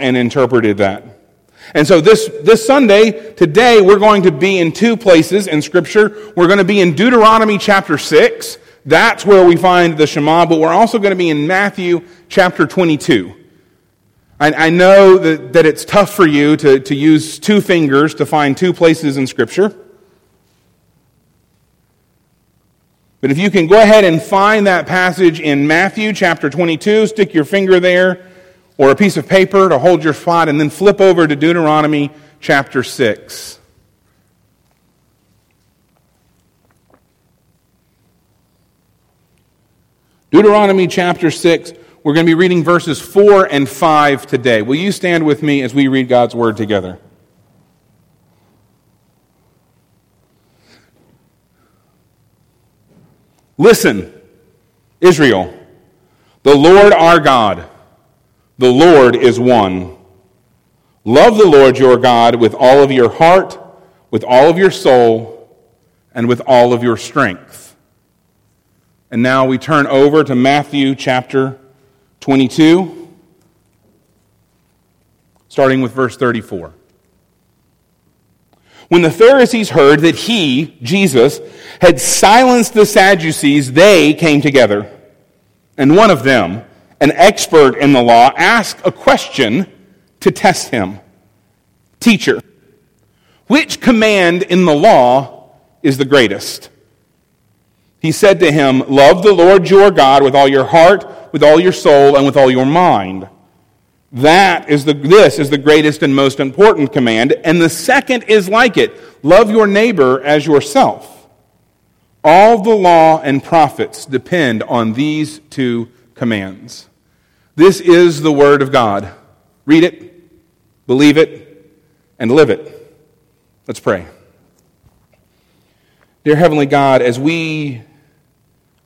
And interpreted that. And so this, this Sunday, today, we're going to be in two places in Scripture. We're going to be in Deuteronomy chapter 6. That's where we find the Shema, but we're also going to be in Matthew chapter 22. I, I know that, that it's tough for you to, to use two fingers to find two places in Scripture. But if you can go ahead and find that passage in Matthew chapter 22, stick your finger there or a piece of paper to hold your spot, and then flip over to Deuteronomy chapter 6. Deuteronomy chapter 6, we're going to be reading verses 4 and 5 today. Will you stand with me as we read God's word together? Listen, Israel, the Lord our God, the Lord is one. Love the Lord your God with all of your heart, with all of your soul, and with all of your strength. And now we turn over to Matthew chapter 22, starting with verse 34. When the Pharisees heard that he, Jesus, had silenced the Sadducees, they came together. And one of them, an expert in the law, asked a question to test him Teacher, which command in the law is the greatest? He said to him, Love the Lord your God with all your heart, with all your soul, and with all your mind. That is the, this is the greatest and most important command. And the second is like it love your neighbor as yourself. All the law and prophets depend on these two commands. This is the Word of God. Read it, believe it, and live it. Let's pray. Dear Heavenly God, as we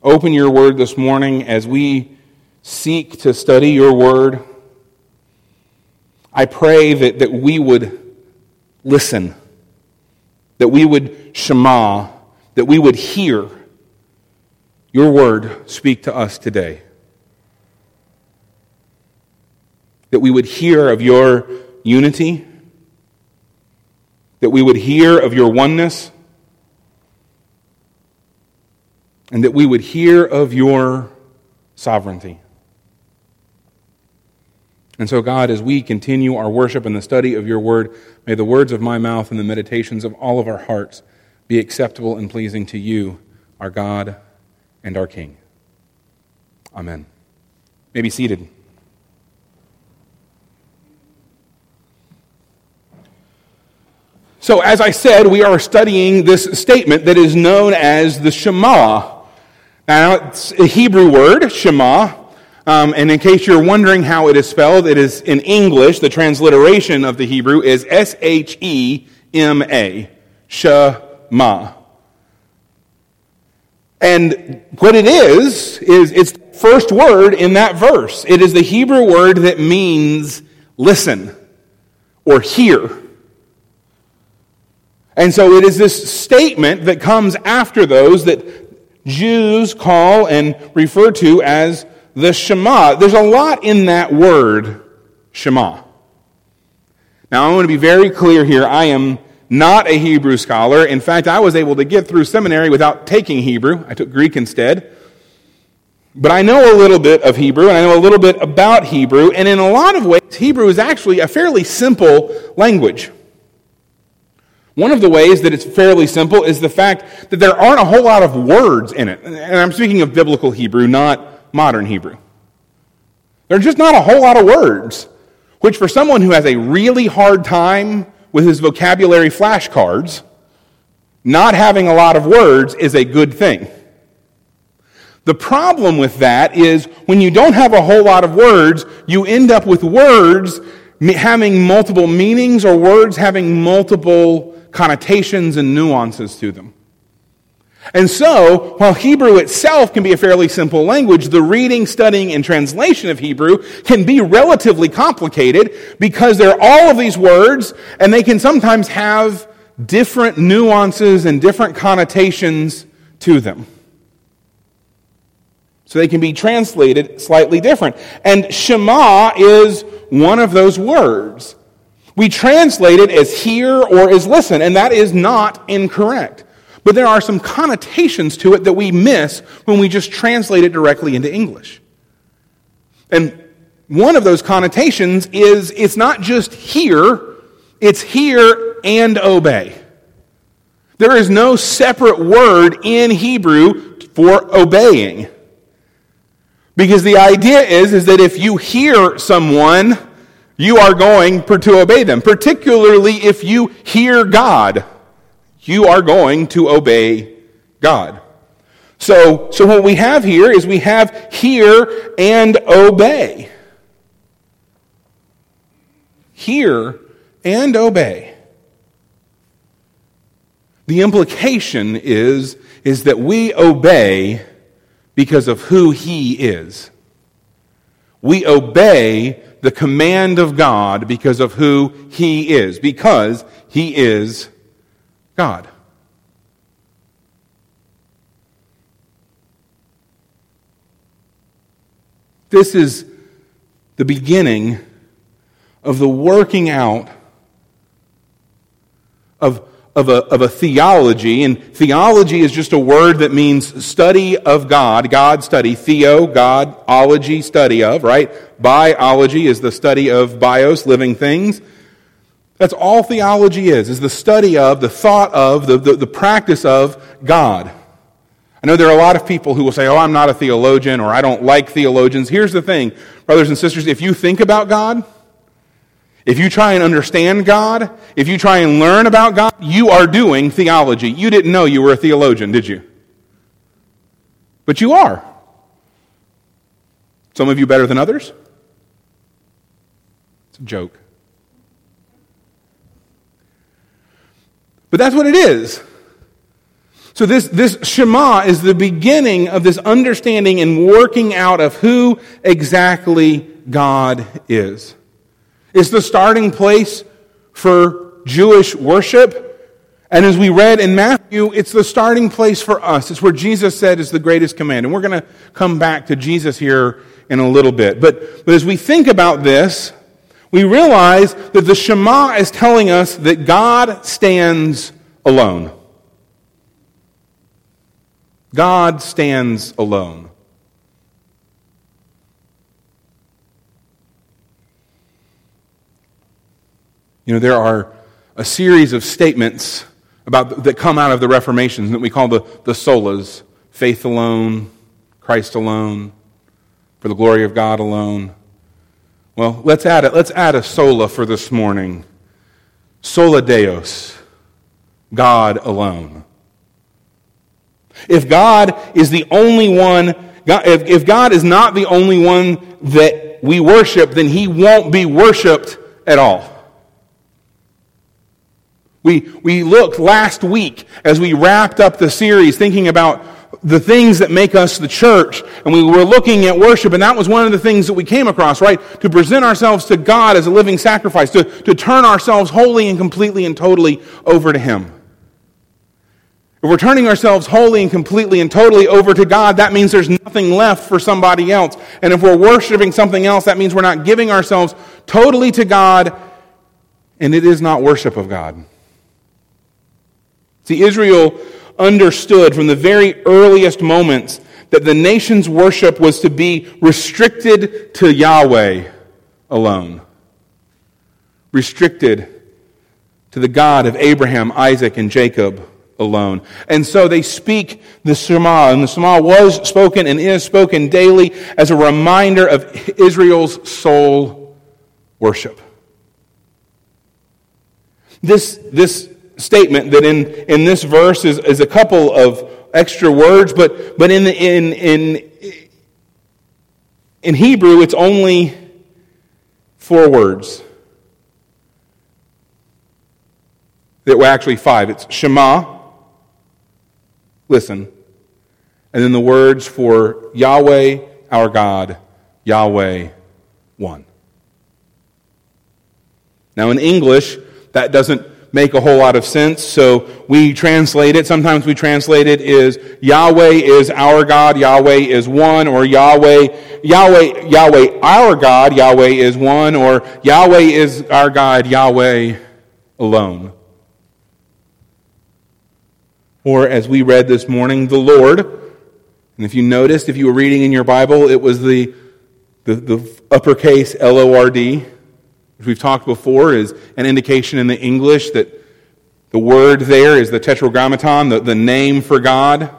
open your Word this morning, as we seek to study your Word, I pray that, that we would listen, that we would shema, that we would hear your word speak to us today. That we would hear of your unity, that we would hear of your oneness, and that we would hear of your sovereignty. And so, God, as we continue our worship and the study of your word, may the words of my mouth and the meditations of all of our hearts be acceptable and pleasing to you, our God and our King. Amen. may be seated. So, as I said, we are studying this statement that is known as the Shema. Now, it's a Hebrew word, Shema, um, and in case you're wondering how it is spelled, it is in English, the transliteration of the Hebrew is S H E M A, Shema. And what it is, is it's the first word in that verse. It is the Hebrew word that means listen or hear. And so it is this statement that comes after those that Jews call and refer to as the Shema. There's a lot in that word, Shema. Now, I want to be very clear here. I am not a Hebrew scholar. In fact, I was able to get through seminary without taking Hebrew. I took Greek instead. But I know a little bit of Hebrew, and I know a little bit about Hebrew, and in a lot of ways, Hebrew is actually a fairly simple language. One of the ways that it's fairly simple is the fact that there aren't a whole lot of words in it. And I'm speaking of biblical Hebrew, not modern Hebrew. There's just not a whole lot of words, which for someone who has a really hard time with his vocabulary flashcards, not having a lot of words is a good thing. The problem with that is when you don't have a whole lot of words, you end up with words having multiple meanings or words having multiple connotations and nuances to them. And so, while Hebrew itself can be a fairly simple language, the reading, studying, and translation of Hebrew can be relatively complicated because there are all of these words, and they can sometimes have different nuances and different connotations to them. So they can be translated slightly different. And Shema is one of those words. We translate it as hear or as listen, and that is not incorrect. But there are some connotations to it that we miss when we just translate it directly into English. And one of those connotations is it's not just hear, it's hear and obey. There is no separate word in Hebrew for obeying. Because the idea is, is that if you hear someone, you are going to obey them. Particularly if you hear God, you are going to obey God. So, so what we have here is we have hear and obey. Hear and obey. The implication is, is that we obey because of who He is. We obey the command of God because of who He is, because He is God. This is the beginning of the working out of of a, of a theology, and theology is just a word that means study of God, God study, theo, God, ology, study of, right? Biology is the study of bios, living things. That's all theology is, is the study of, the thought of, the, the, the practice of God. I know there are a lot of people who will say, oh, I'm not a theologian, or I don't like theologians. Here's the thing, brothers and sisters, if you think about God, if you try and understand God, if you try and learn about God, you are doing theology. You didn't know you were a theologian, did you? But you are. Some of you better than others? It's a joke. But that's what it is. So this, this Shema is the beginning of this understanding and working out of who exactly God is. It's the starting place for Jewish worship. And as we read in Matthew, it's the starting place for us. It's where Jesus said is the greatest command. And we're going to come back to Jesus here in a little bit. But, but as we think about this, we realize that the Shema is telling us that God stands alone. God stands alone. You know, there are a series of statements about, that come out of the Reformation that we call the, the solas faith alone, Christ alone, for the glory of God alone. Well, let's add it. Let's add a sola for this morning. Sola Deus, God alone. If God is the only one, if, if God is not the only one that we worship, then he won't be worshiped at all. We, we looked last week as we wrapped up the series thinking about the things that make us the church. And we were looking at worship, and that was one of the things that we came across, right? To present ourselves to God as a living sacrifice, to, to turn ourselves wholly and completely and totally over to Him. If we're turning ourselves wholly and completely and totally over to God, that means there's nothing left for somebody else. And if we're worshiping something else, that means we're not giving ourselves totally to God, and it is not worship of God. See, Israel understood from the very earliest moments that the nation's worship was to be restricted to Yahweh alone. Restricted to the God of Abraham, Isaac, and Jacob alone. And so they speak the Shema, and the Shema was spoken and is spoken daily as a reminder of Israel's sole worship. This, this statement that in, in this verse is, is a couple of extra words, but, but in, in, in, in Hebrew, it's only four words. That were actually five. It's Shema, listen, and then the words for Yahweh, our God, Yahweh, one. Now, in English, that doesn't make a whole lot of sense. So we translate it. Sometimes we translate it as Yahweh is our God, Yahweh is one, or Yahweh, Yahweh, Yahweh our God, Yahweh is one, or Yahweh is our God, Yahweh alone. Or as we read this morning, the Lord. And if you noticed, if you were reading in your Bible, it was the, the, the uppercase L O R D which we've talked before, is an indication in the English that the word there is the tetragrammaton, the, the name for God.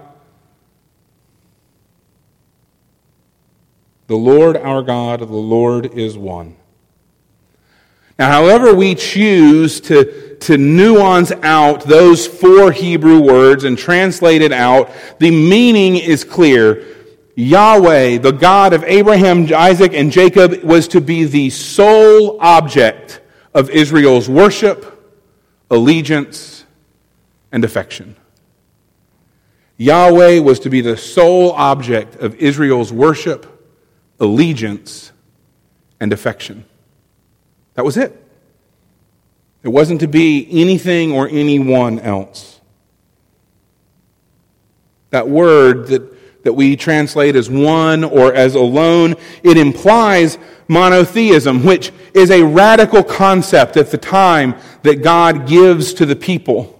The Lord our God, the Lord is one. Now, however we choose to, to nuance out those four Hebrew words and translate it out, the meaning is clear. Yahweh, the God of Abraham, Isaac, and Jacob, was to be the sole object of Israel's worship, allegiance, and affection. Yahweh was to be the sole object of Israel's worship, allegiance, and affection. That was it. It wasn't to be anything or anyone else. That word that that we translate as one or as alone, it implies monotheism, which is a radical concept at the time that God gives to the people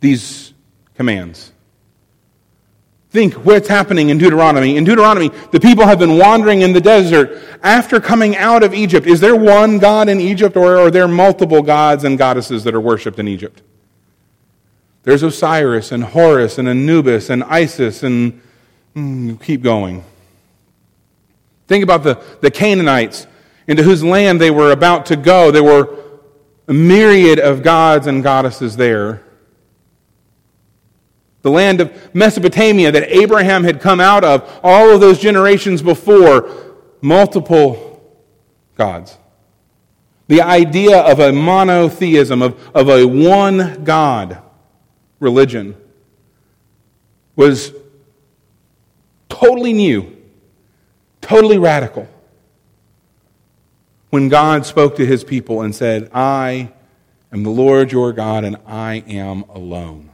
these commands. Think what's happening in Deuteronomy. In Deuteronomy, the people have been wandering in the desert after coming out of Egypt. Is there one God in Egypt, or are there multiple gods and goddesses that are worshipped in Egypt? There's Osiris and Horus and Anubis and Isis and mm, keep going. Think about the, the Canaanites into whose land they were about to go. There were a myriad of gods and goddesses there. The land of Mesopotamia that Abraham had come out of, all of those generations before, multiple gods. The idea of a monotheism, of, of a one God religion was totally new, totally radical. When God spoke to his people and said, I am the Lord your God and I am alone.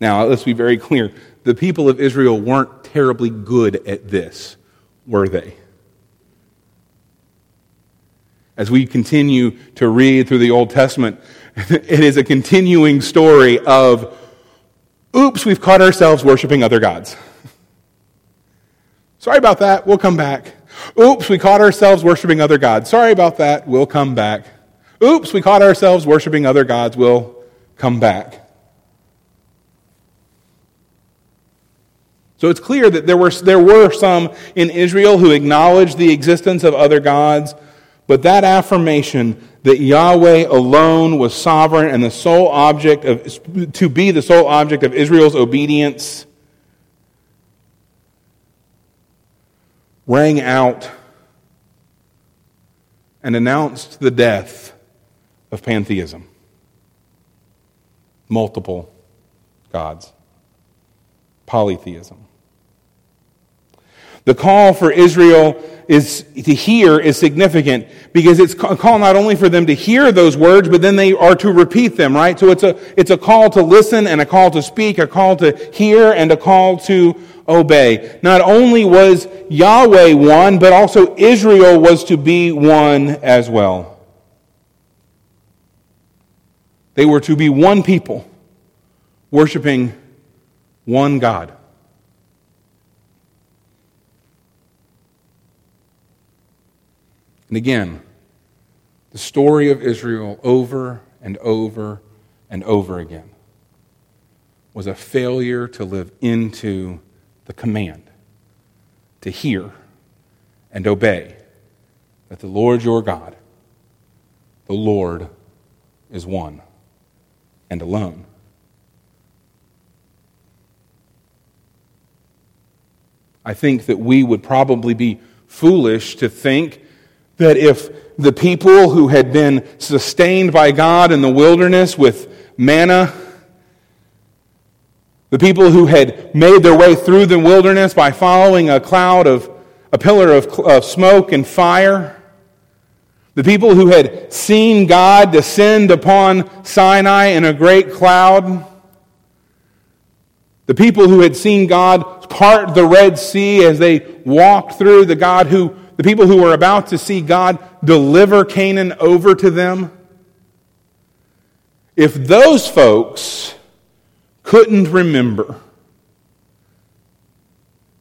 Now, let's be very clear. The people of Israel weren't terribly good at this, were they? As we continue to read through the Old Testament, it is a continuing story of, oops, we've caught ourselves worshiping other gods. Sorry about that, we'll come back. Oops, we caught ourselves worshiping other gods. Sorry about that, we'll come back. Oops, we caught ourselves worshiping other gods, we'll come back. So it's clear that there were, there were some in Israel who acknowledged the existence of other gods, but that affirmation that Yahweh alone was sovereign and the sole object of, to be the sole object of Israel's obedience rang out and announced the death of pantheism. Multiple gods. Polytheism. The call for Israel is to hear is significant because it's a call not only for them to hear those words, but then they are to repeat them, right? So it's a, it's a call to listen and a call to speak, a call to hear and a call to obey. Not only was Yahweh one, but also Israel was to be one as well. They were to be one people, worshiping one God. And again, the story of Israel over and over and over again was a failure to live into the command to hear and obey that the Lord your God, the Lord, is one and alone. I think that we would probably be foolish to think that if the people who had been sustained by God in the wilderness with manna, the people who had made their way through the wilderness by following a cloud of, a pillar of, of smoke and fire. The people who had seen God descend upon Sinai in a great cloud. The people who had seen God part the Red Sea as they walked through, the God who, the people who were about to see God deliver Canaan over to them. If those folks couldn't remember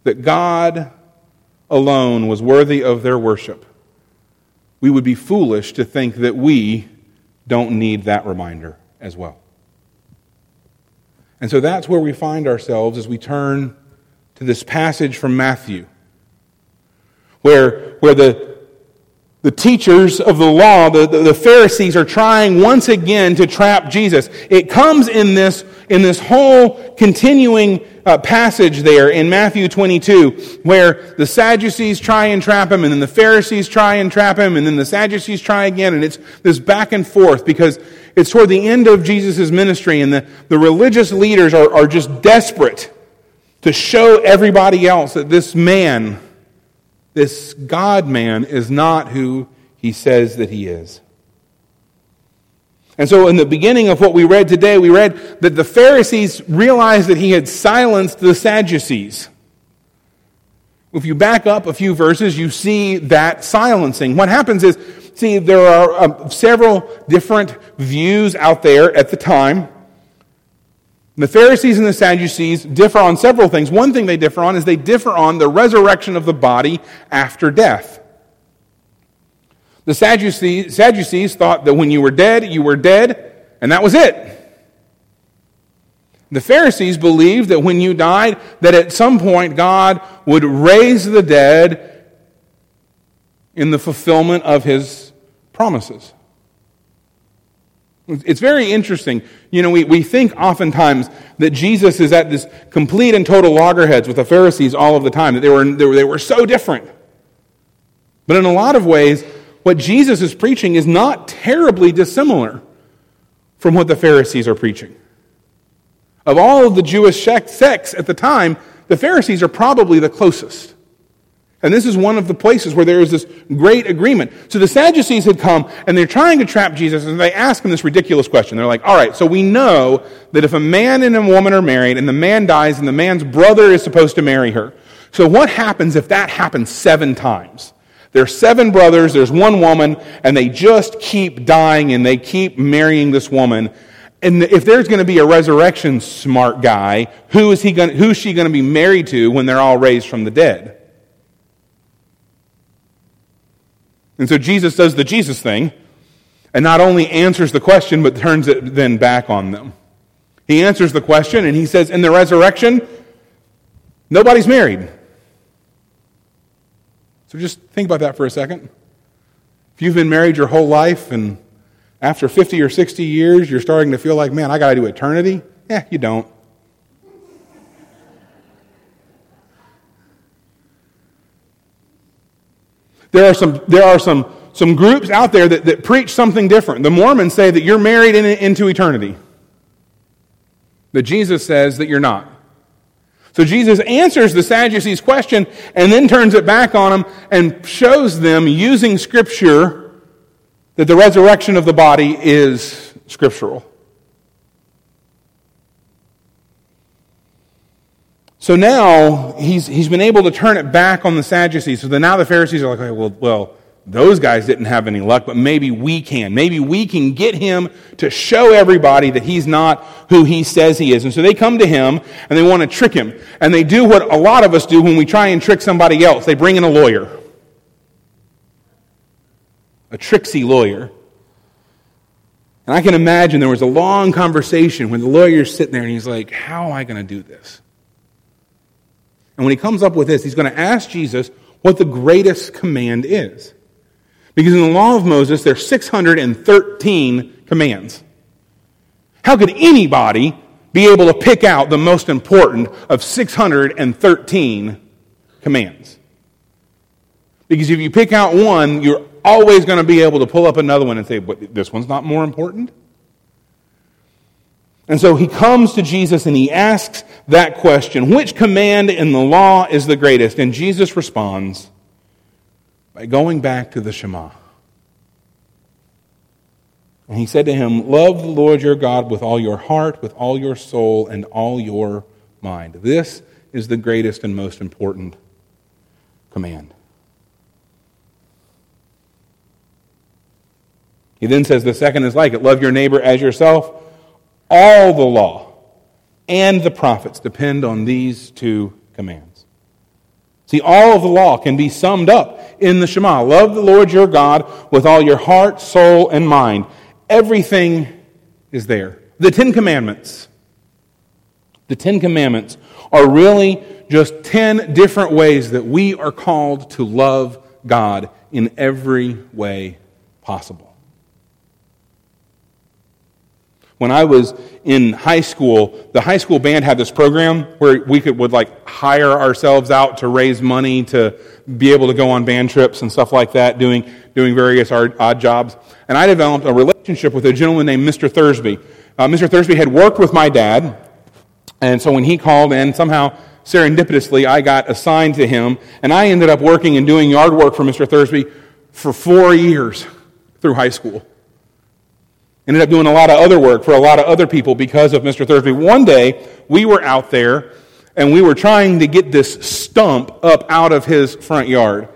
that God alone was worthy of their worship, we would be foolish to think that we don't need that reminder as well. And so that's where we find ourselves as we turn to this passage from Matthew, where, where the, the teachers of the law, the, the, the, Pharisees, are trying once again to trap Jesus. It comes in this, in this whole continuing uh, passage there in Matthew 22, where the Sadducees try and trap him, and then the Pharisees try and trap him, and then the Sadducees try again, and it's this back and forth because it's toward the end of Jesus' ministry, and the, the religious leaders are, are just desperate to show everybody else that this man, this God man is not who he says that he is. And so, in the beginning of what we read today, we read that the Pharisees realized that he had silenced the Sadducees. If you back up a few verses, you see that silencing. What happens is, see, there are uh, several different views out there at the time. The Pharisees and the Sadducees differ on several things. One thing they differ on is they differ on the resurrection of the body after death. The Sadducees, Sadducees thought that when you were dead, you were dead, and that was it. The Pharisees believed that when you died, that at some point God would raise the dead in the fulfillment of his promises. It's very interesting. You know, we, we think oftentimes that Jesus is at this complete and total loggerheads with the Pharisees all of the time, that they were, they were, they were so different. But in a lot of ways, what Jesus is preaching is not terribly dissimilar from what the Pharisees are preaching. Of all of the Jewish sects at the time, the Pharisees are probably the closest. And this is one of the places where there is this great agreement. So the Sadducees had come and they're trying to trap Jesus and they ask him this ridiculous question. They're like, all right, so we know that if a man and a woman are married and the man dies and the man's brother is supposed to marry her. So what happens if that happens seven times? There's seven brothers, there's one woman, and they just keep dying and they keep marrying this woman. And if there's going to be a resurrection smart guy, who is he going, who's she going to be married to when they're all raised from the dead? And so Jesus does the Jesus thing and not only answers the question, but turns it then back on them. He answers the question and he says, In the resurrection, nobody's married. So just think about that for a second. If you've been married your whole life and after 50 or 60 years you're starting to feel like, man, I got to do eternity, yeah, you don't. There are some, there are some, some groups out there that, that preach something different. The Mormons say that you're married in, into eternity, that Jesus says that you're not. So Jesus answers the Sadducees' question and then turns it back on them and shows them using Scripture that the resurrection of the body is scriptural. So now he's, he's been able to turn it back on the Sadducees. So then now the Pharisees are like, okay, well, well, those guys didn't have any luck, but maybe we can. Maybe we can get him to show everybody that he's not who he says he is. And so they come to him and they want to trick him. And they do what a lot of us do when we try and trick somebody else. They bring in a lawyer. A tricksy lawyer. And I can imagine there was a long conversation when the lawyer's sitting there and he's like, How am I going to do this? And when he comes up with this, he's going to ask Jesus what the greatest command is. Because in the law of Moses, there are 613 commands. How could anybody be able to pick out the most important of 613 commands? Because if you pick out one, you're always going to be able to pull up another one and say, but this one's not more important? And so he comes to Jesus and he asks that question Which command in the law is the greatest? And Jesus responds, by going back to the Shema. And he said to him, Love the Lord your God with all your heart, with all your soul, and all your mind. This is the greatest and most important command. He then says the second is like it love your neighbor as yourself. All the law and the prophets depend on these two commands. See, all of the law can be summed up in the Shema. Love the Lord your God with all your heart, soul, and mind. Everything is there. The Ten Commandments. The Ten Commandments are really just ten different ways that we are called to love God in every way possible. When I was in high school, the high school band had this program where we could would like hire ourselves out to raise money to be able to go on band trips and stuff like that, doing doing various odd jobs. And I developed a relationship with a gentleman named Mr. Thursby. Uh, Mr. Thursby had worked with my dad, and so when he called in, somehow serendipitously, I got assigned to him, and I ended up working and doing yard work for Mr. Thursby for four years through high school. Ended up doing a lot of other work for a lot of other people because of Mr. Thursby. One day, we were out there and we were trying to get this stump up out of his front yard.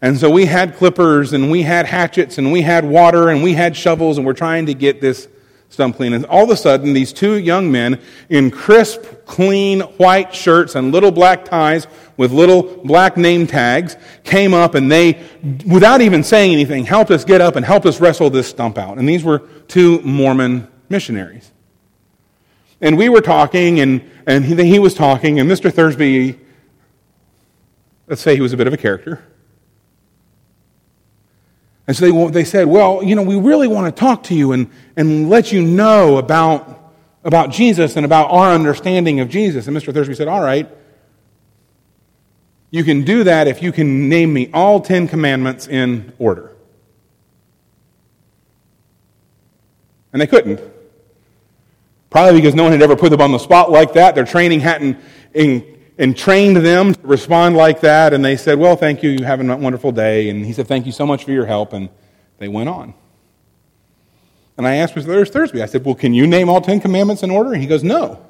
And so we had clippers and we had hatchets and we had water and we had shovels and we're trying to get this stump clean. And all of a sudden, these two young men in crisp, clean white shirts and little black ties with little black name tags came up and they, without even saying anything, helped us get up and helped us wrestle this stump out. And these were two Mormon missionaries. And we were talking, and, and he, he was talking, and Mr. Thursby, let's say he was a bit of a character. And so they, they said, Well, you know, we really want to talk to you and, and let you know about, about Jesus and about our understanding of Jesus. And Mr. Thursby said, All right. You can do that if you can name me all Ten Commandments in order. And they couldn't. Probably because no one had ever put them on the spot like that. Their training hadn't and trained them to respond like that. And they said, Well, thank you. You have a wonderful day. And he said, Thank you so much for your help. And they went on. And I asked Mr. Thursby, I said, Well, can you name all Ten Commandments in order? And he goes, No.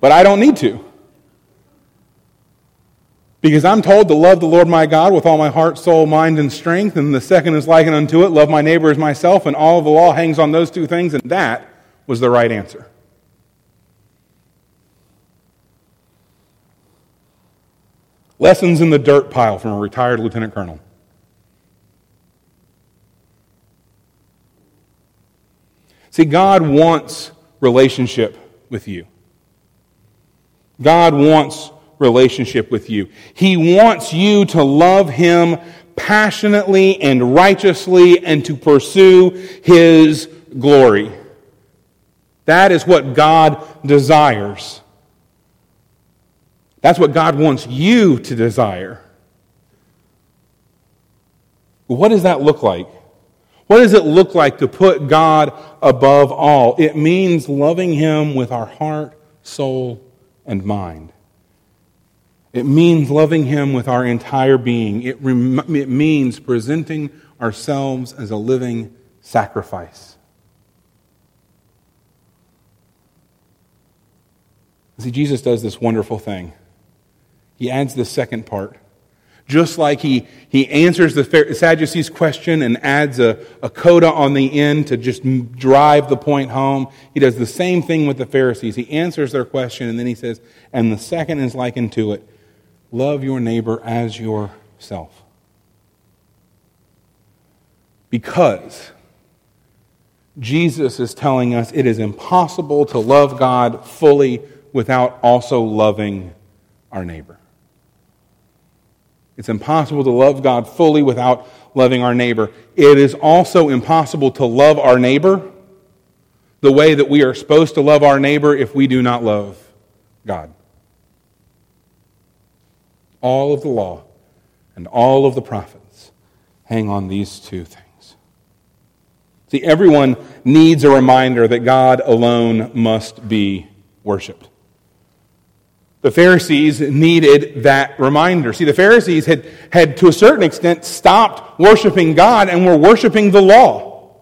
But I don't need to. Because I'm told to love the Lord my God with all my heart, soul, mind, and strength. And the second is likened unto it love my neighbor as myself. And all of the law hangs on those two things. And that was the right answer. Lessons in the dirt pile from a retired lieutenant colonel. See, God wants relationship with you. God wants relationship with you. He wants you to love Him passionately and righteously and to pursue His glory. That is what God desires. That's what God wants you to desire. What does that look like? What does it look like to put God above all? It means loving Him with our heart, soul, and mind. It means loving Him with our entire being. It, rem- it means presenting ourselves as a living sacrifice. See, Jesus does this wonderful thing. He adds the second part. Just like he, he answers the Sadducees' question and adds a, a coda on the end to just drive the point home, he does the same thing with the Pharisees. He answers their question and then he says, and the second is likened to it love your neighbor as yourself. Because Jesus is telling us it is impossible to love God fully without also loving our neighbor. It's impossible to love God fully without loving our neighbor. It is also impossible to love our neighbor the way that we are supposed to love our neighbor if we do not love God. All of the law and all of the prophets hang on these two things. See, everyone needs a reminder that God alone must be worshiped. The Pharisees needed that reminder. See, the Pharisees had, had to a certain extent stopped worshiping God and were worshiping the law.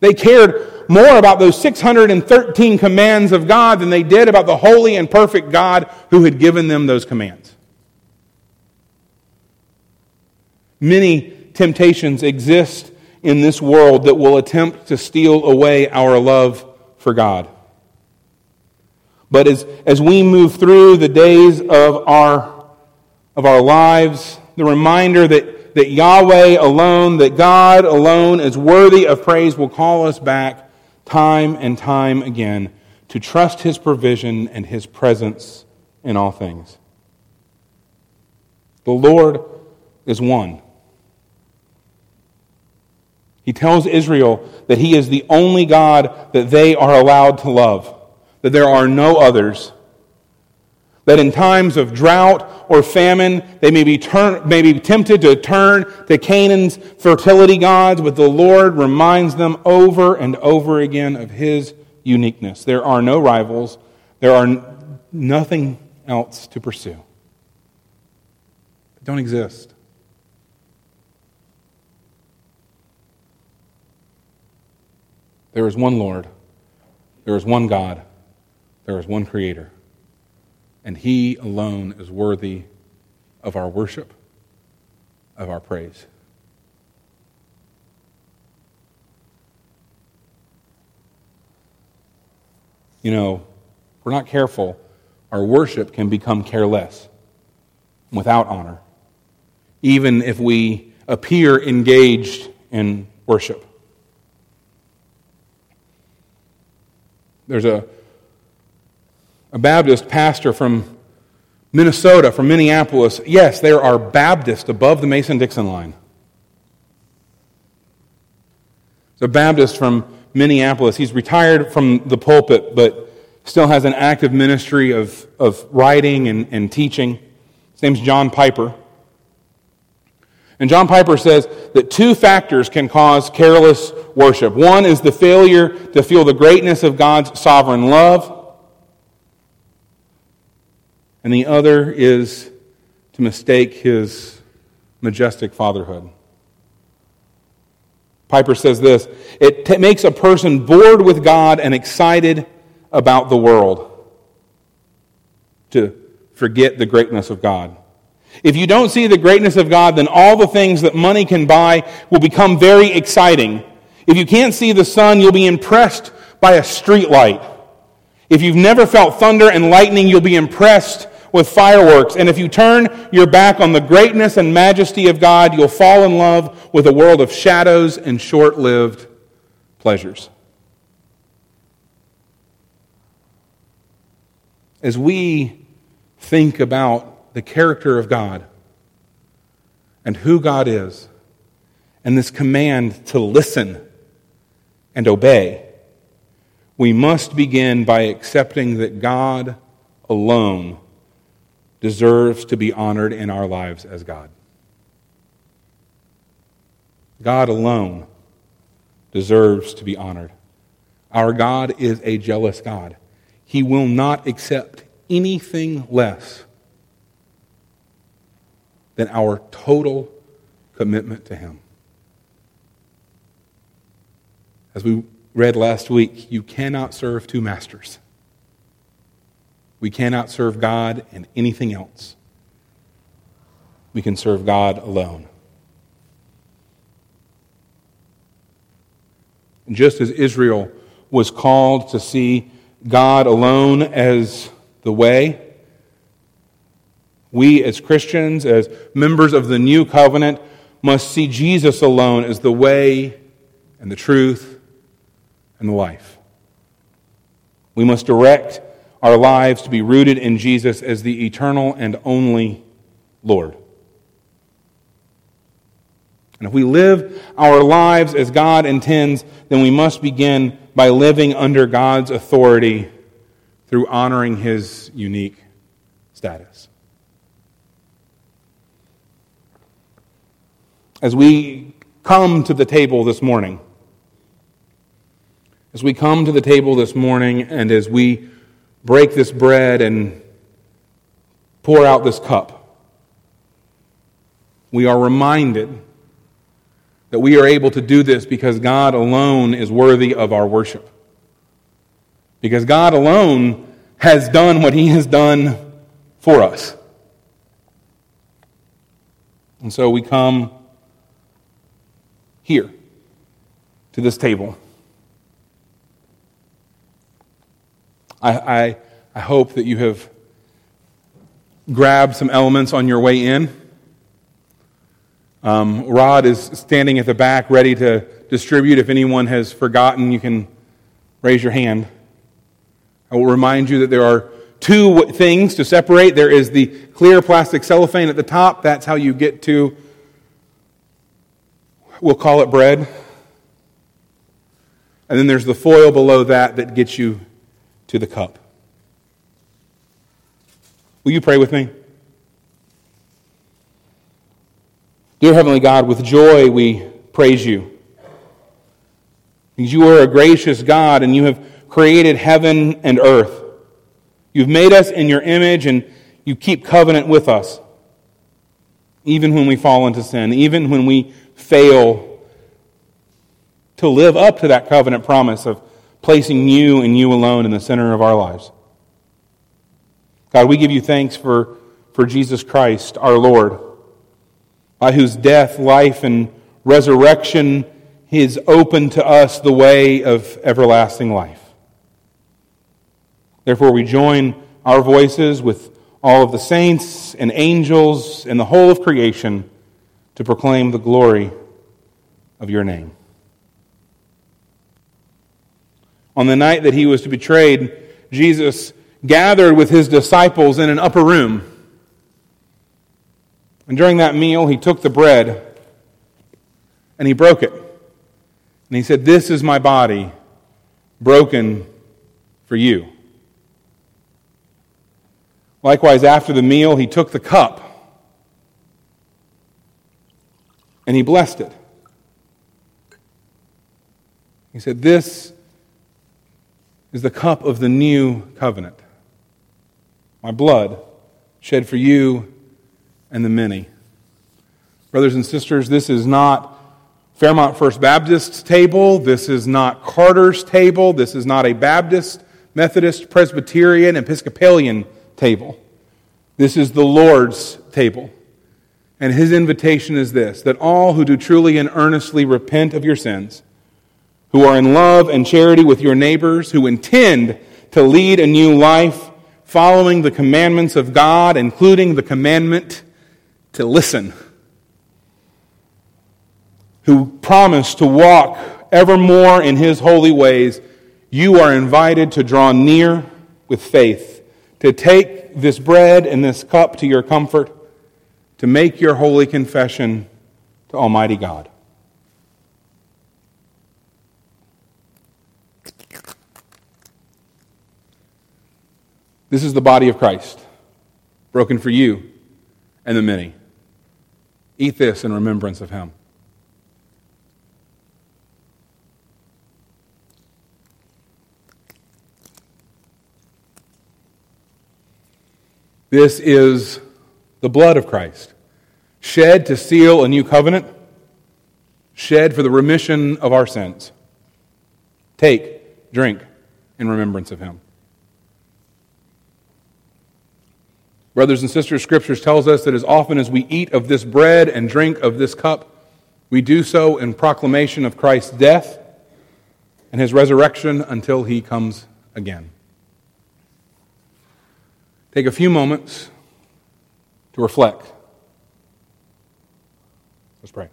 They cared more about those 613 commands of God than they did about the holy and perfect God who had given them those commands. Many temptations exist in this world that will attempt to steal away our love for God. But as, as we move through the days of our, of our lives, the reminder that, that Yahweh alone, that God alone is worthy of praise, will call us back time and time again to trust His provision and His presence in all things. The Lord is one. He tells Israel that He is the only God that they are allowed to love that there are no others. That in times of drought or famine, they may be, turn, may be tempted to turn to Canaan's fertility gods, but the Lord reminds them over and over again of his uniqueness. There are no rivals, there are nothing else to pursue. They don't exist. There is one Lord, there is one God. There is one Creator, and He alone is worthy of our worship, of our praise. You know, we're not careful, our worship can become careless, without honor, even if we appear engaged in worship. There's a a Baptist pastor from Minnesota, from Minneapolis. Yes, there are Baptists above the Mason Dixon line. A Baptist from Minneapolis. He's retired from the pulpit, but still has an active ministry of, of writing and, and teaching. His name's John Piper. And John Piper says that two factors can cause careless worship. One is the failure to feel the greatness of God's sovereign love and the other is to mistake his majestic fatherhood. Piper says this it t- makes a person bored with God and excited about the world to forget the greatness of God. If you don't see the greatness of God, then all the things that money can buy will become very exciting. If you can't see the sun, you'll be impressed by a street light. If you've never felt thunder and lightning, you'll be impressed with fireworks. And if you turn your back on the greatness and majesty of God, you'll fall in love with a world of shadows and short lived pleasures. As we think about the character of God and who God is, and this command to listen and obey, we must begin by accepting that God alone deserves to be honored in our lives as God. God alone deserves to be honored. Our God is a jealous God. He will not accept anything less than our total commitment to Him. As we read last week, you cannot serve two masters. We cannot serve God and anything else. We can serve God alone. Just as Israel was called to see God alone as the way, we as Christians, as members of the new covenant, must see Jesus alone as the way and the truth and the life. We must direct our lives to be rooted in Jesus as the eternal and only Lord. And if we live our lives as God intends, then we must begin by living under God's authority through honoring his unique status. As we come to the table this morning, as we come to the table this morning and as we break this bread and pour out this cup, we are reminded that we are able to do this because God alone is worthy of our worship. Because God alone has done what He has done for us. And so we come here to this table. I, I, I hope that you have grabbed some elements on your way in. Um, Rod is standing at the back ready to distribute. If anyone has forgotten, you can raise your hand. I will remind you that there are two things to separate. There is the clear plastic cellophane at the top. That's how you get to, we'll call it bread. And then there's the foil below that that gets you to the cup. Will you pray with me? Dear Heavenly God, with joy we praise you. Because you are a gracious God and you have created heaven and earth. You've made us in your image and you keep covenant with us. Even when we fall into sin, even when we fail to live up to that covenant promise of placing you and you alone in the center of our lives. God, we give you thanks for, for Jesus Christ, our Lord, by whose death, life, and resurrection is open to us the way of everlasting life. Therefore, we join our voices with all of the saints and angels and the whole of creation to proclaim the glory of your name. On the night that he was betrayed, Jesus gathered with his disciples in an upper room. And during that meal, he took the bread and he broke it. And he said, This is my body broken for you. Likewise, after the meal, he took the cup and he blessed it. He said, This is the cup of the new covenant, my blood shed for you and the many. Brothers and sisters, this is not Fairmont First Baptist's table. This is not Carter's table. This is not a Baptist, Methodist, Presbyterian, Episcopalian table. This is the Lord's table. And his invitation is this that all who do truly and earnestly repent of your sins, who are in love and charity with your neighbors, who intend to lead a new life following the commandments of God, including the commandment to listen, who promise to walk evermore in his holy ways, you are invited to draw near with faith to take this bread and this cup to your comfort, to make your holy confession to Almighty God. This is the body of Christ, broken for you and the many. Eat this in remembrance of him. This is the blood of Christ, shed to seal a new covenant, shed for the remission of our sins. Take, drink in remembrance of him. Brothers and sisters, Scriptures tells us that as often as we eat of this bread and drink of this cup, we do so in proclamation of Christ's death and his resurrection until he comes again. Take a few moments to reflect. Let's pray.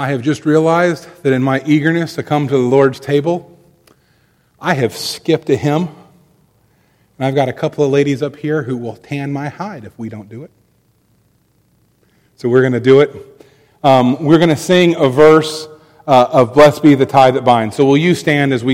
I have just realized that in my eagerness to come to the Lord's table, I have skipped a hymn. And I've got a couple of ladies up here who will tan my hide if we don't do it. So we're going to do it. Um, we're going to sing a verse uh, of Blessed Be the Tie That Binds. So will you stand as we